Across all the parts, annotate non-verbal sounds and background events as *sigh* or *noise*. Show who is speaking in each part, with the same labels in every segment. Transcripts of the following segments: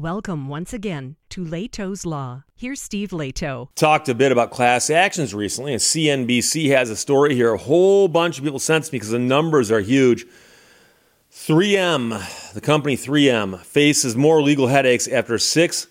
Speaker 1: Welcome once again to Lehto's Law. Here's Steve Lehto.
Speaker 2: Talked a bit about class actions recently, and CNBC has a story here. A whole bunch of people sent to me because the numbers are huge. 3M, the company 3M, faces more legal headaches after a $6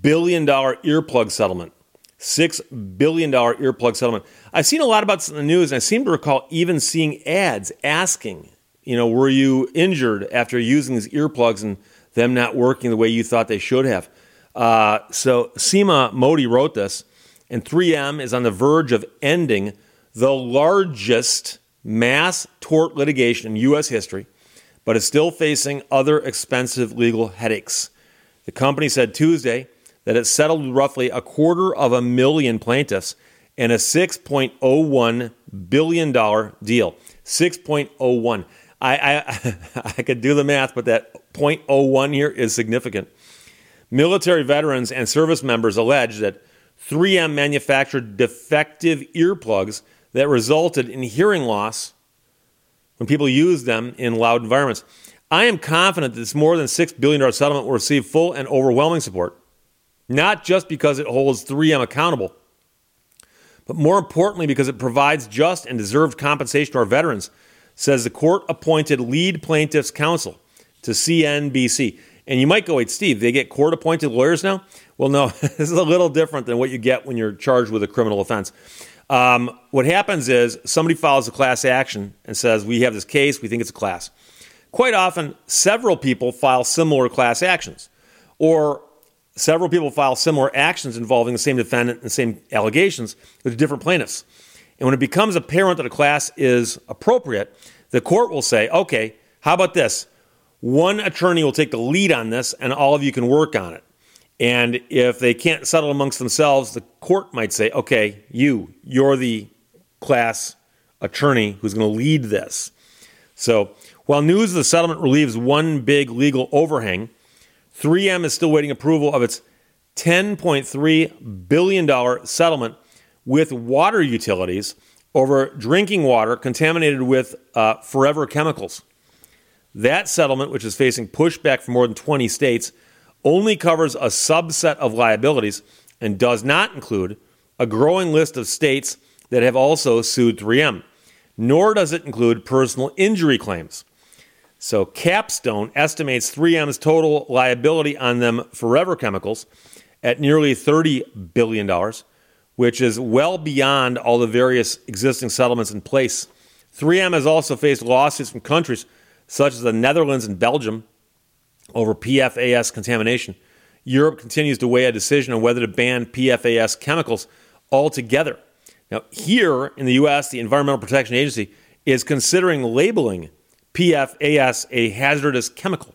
Speaker 2: billion earplug settlement. $6 billion earplug settlement. I've seen a lot about this in the news, and I seem to recall even seeing ads asking, you know, were you injured after using these earplugs and them not working the way you thought they should have. Uh, so Seema Modi wrote this, and 3M is on the verge of ending the largest mass tort litigation in U.S. history, but is still facing other expensive legal headaches. The company said Tuesday that it settled roughly a quarter of a million plaintiffs in a $6.01 billion deal. 6.01. I, I, *laughs* I could do the math, but that 0.01 here is significant. Military veterans and service members allege that 3M manufactured defective earplugs that resulted in hearing loss when people use them in loud environments. I am confident that this more than $6 billion settlement will receive full and overwhelming support, not just because it holds 3M accountable, but more importantly because it provides just and deserved compensation to our veterans, says the court appointed lead plaintiffs' counsel to CNBC. And you might go, wait, Steve, they get court appointed lawyers now? Well, no, *laughs* this is a little different than what you get when you're charged with a criminal offense. Um, what happens is somebody files a class action and says, We have this case, we think it's a class. Quite often, several people file similar class actions, or several people file similar actions involving the same defendant and the same allegations with different plaintiffs. And when it becomes apparent that a class is appropriate, the court will say, Okay, how about this? One attorney will take the lead on this, and all of you can work on it. And if they can't settle amongst themselves, the court might say, okay, you, you're the class attorney who's going to lead this. So while news of the settlement relieves one big legal overhang, 3M is still waiting approval of its $10.3 billion settlement with water utilities over drinking water contaminated with uh, forever chemicals. That settlement, which is facing pushback from more than 20 states, only covers a subset of liabilities and does not include a growing list of states that have also sued 3M, nor does it include personal injury claims. So, Capstone estimates 3M's total liability on them forever chemicals at nearly $30 billion, which is well beyond all the various existing settlements in place. 3M has also faced lawsuits from countries such as the Netherlands and Belgium, over PFAS contamination. Europe continues to weigh a decision on whether to ban PFAS chemicals altogether. Now, here in the U.S., the Environmental Protection Agency is considering labeling PFAS a hazardous chemical.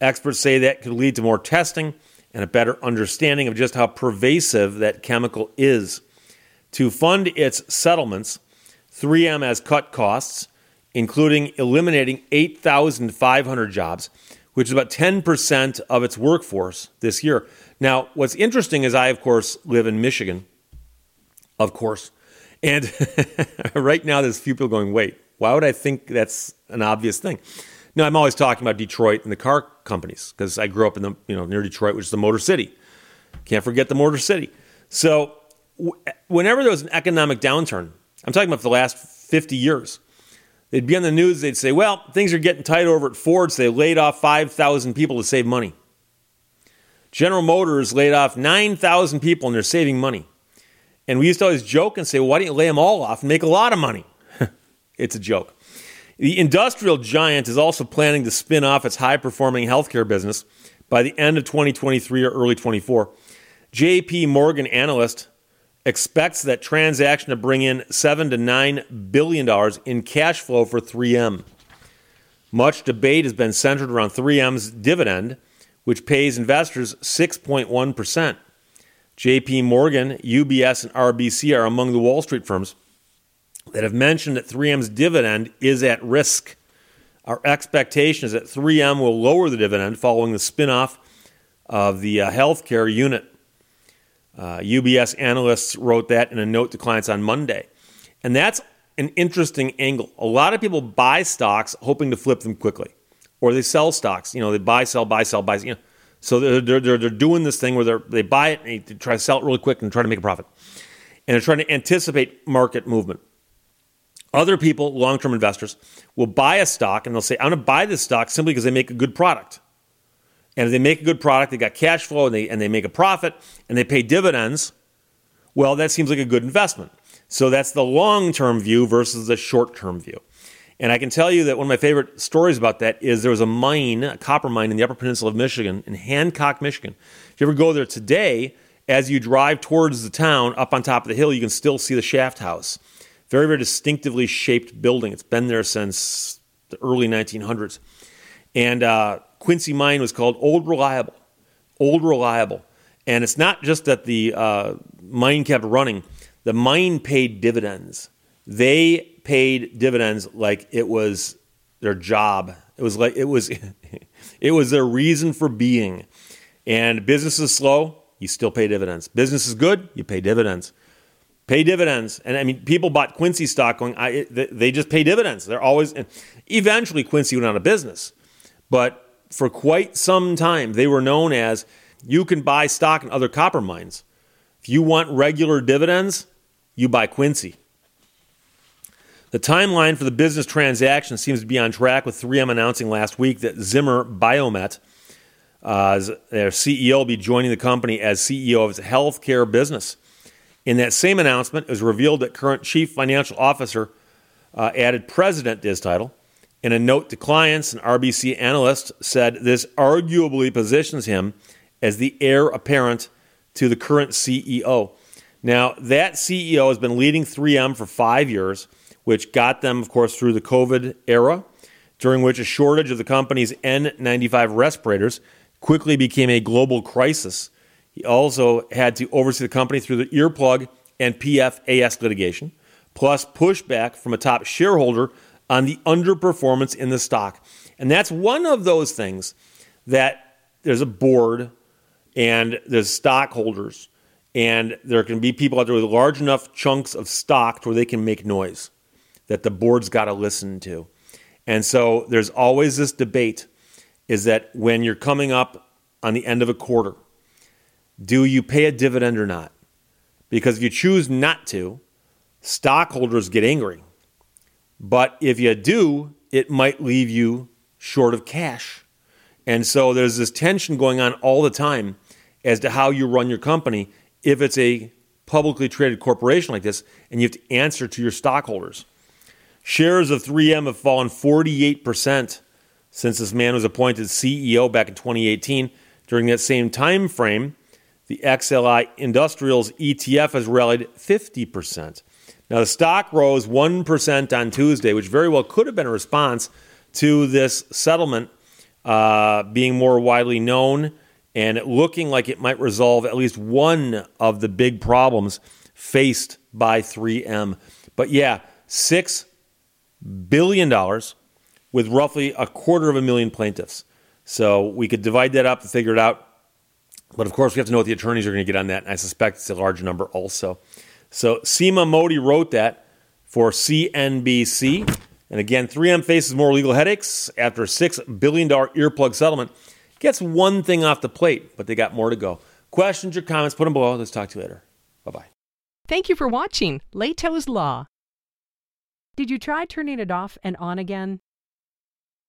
Speaker 2: Experts say that could lead to more testing and a better understanding of just how pervasive that chemical is. To fund its settlements, 3M has cut costs including eliminating 8,500 jobs, which is about 10% of its workforce this year. Now, what's interesting is I, of course, live in Michigan, of course. And *laughs* right now, there's a few people going, wait, why would I think that's an obvious thing? No, I'm always talking about Detroit and the car companies because I grew up in the, you know, near Detroit, which is the Motor City. Can't forget the Motor City. So, w- whenever there was an economic downturn, I'm talking about for the last 50 years, They'd be on the news, they'd say, well, things are getting tight over at Ford, so they laid off 5,000 people to save money. General Motors laid off 9,000 people and they're saving money. And we used to always joke and say, well, why don't you lay them all off and make a lot of money? *laughs* it's a joke. The industrial giant is also planning to spin off its high performing healthcare business by the end of 2023 or early 24. JP Morgan analyst expects that transaction to bring in 7 to 9 billion dollars in cash flow for 3M. Much debate has been centered around 3M's dividend, which pays investors 6.1%. JP Morgan, UBS, and RBC are among the Wall Street firms that have mentioned that 3M's dividend is at risk. Our expectation is that 3M will lower the dividend following the spinoff of the uh, healthcare unit. Uh, UBS analysts wrote that in a note to clients on Monday. And that's an interesting angle. A lot of people buy stocks hoping to flip them quickly, or they sell stocks. You know, they buy, sell, buy, sell, buy. You know, So they're, they're, they're doing this thing where they they buy it and they try to sell it really quick and try to make a profit. And they're trying to anticipate market movement. Other people, long term investors, will buy a stock and they'll say, I'm going to buy this stock simply because they make a good product. And if they make a good product, they got cash flow and they, and they make a profit and they pay dividends, well, that seems like a good investment. So that's the long term view versus the short term view. And I can tell you that one of my favorite stories about that is there was a mine, a copper mine in the Upper Peninsula of Michigan, in Hancock, Michigan. If you ever go there today, as you drive towards the town, up on top of the hill, you can still see the shaft house. Very, very distinctively shaped building. It's been there since the early 1900s. And uh, Quincy Mine was called Old Reliable. Old Reliable. And it's not just that the uh, mine kept running, the mine paid dividends. They paid dividends like it was their job. It was like it was *laughs* it was their reason for being. And business is slow, you still pay dividends. Business is good, you pay dividends. Pay dividends. And I mean, people bought Quincy stock going, I, they just pay dividends. They're always, eventually Quincy went out of business. But for quite some time, they were known as you can buy stock in other copper mines. If you want regular dividends, you buy Quincy. The timeline for the business transaction seems to be on track, with 3M announcing last week that Zimmer Biomet, uh, their CEO, will be joining the company as CEO of its healthcare business. In that same announcement, it was revealed that current chief financial officer uh, added president to his title. In a note to clients, an RBC analyst said this arguably positions him as the heir apparent to the current CEO. Now, that CEO has been leading 3M for five years which got them, of course, through the COVID era, during which a shortage of the company's N95 respirators quickly became a global crisis. He also had to oversee the company through the earplug and PFAS litigation, plus pushback from a top shareholder on the underperformance in the stock. And that's one of those things that there's a board and there's stockholders, and there can be people out there with large enough chunks of stock where they can make noise that the board's got to listen to. And so there's always this debate is that when you're coming up on the end of a quarter, do you pay a dividend or not? Because if you choose not to, stockholders get angry. But if you do, it might leave you short of cash. And so there's this tension going on all the time as to how you run your company if it's a publicly traded corporation like this and you have to answer to your stockholders. Shares of 3M have fallen 48% since this man was appointed CEO back in 2018. During that same time frame, the XLI Industrials ETF has rallied 50%. Now, the stock rose 1% on Tuesday, which very well could have been a response to this settlement uh, being more widely known and looking like it might resolve at least one of the big problems faced by 3M. But yeah, six billion dollars with roughly a quarter of a million plaintiffs. So we could divide that up and figure it out. But of course, we have to know what the attorneys are going to get on that. And I suspect it's a large number also. So Seema Modi wrote that for CNBC. And again, 3M faces more legal headaches after a $6 billion earplug settlement. Gets one thing off the plate, but they got more to go. Questions or comments, put them below. Let's talk to you later. Bye bye.
Speaker 1: Thank you for watching Lehto's Law. Did you try turning it off and on again?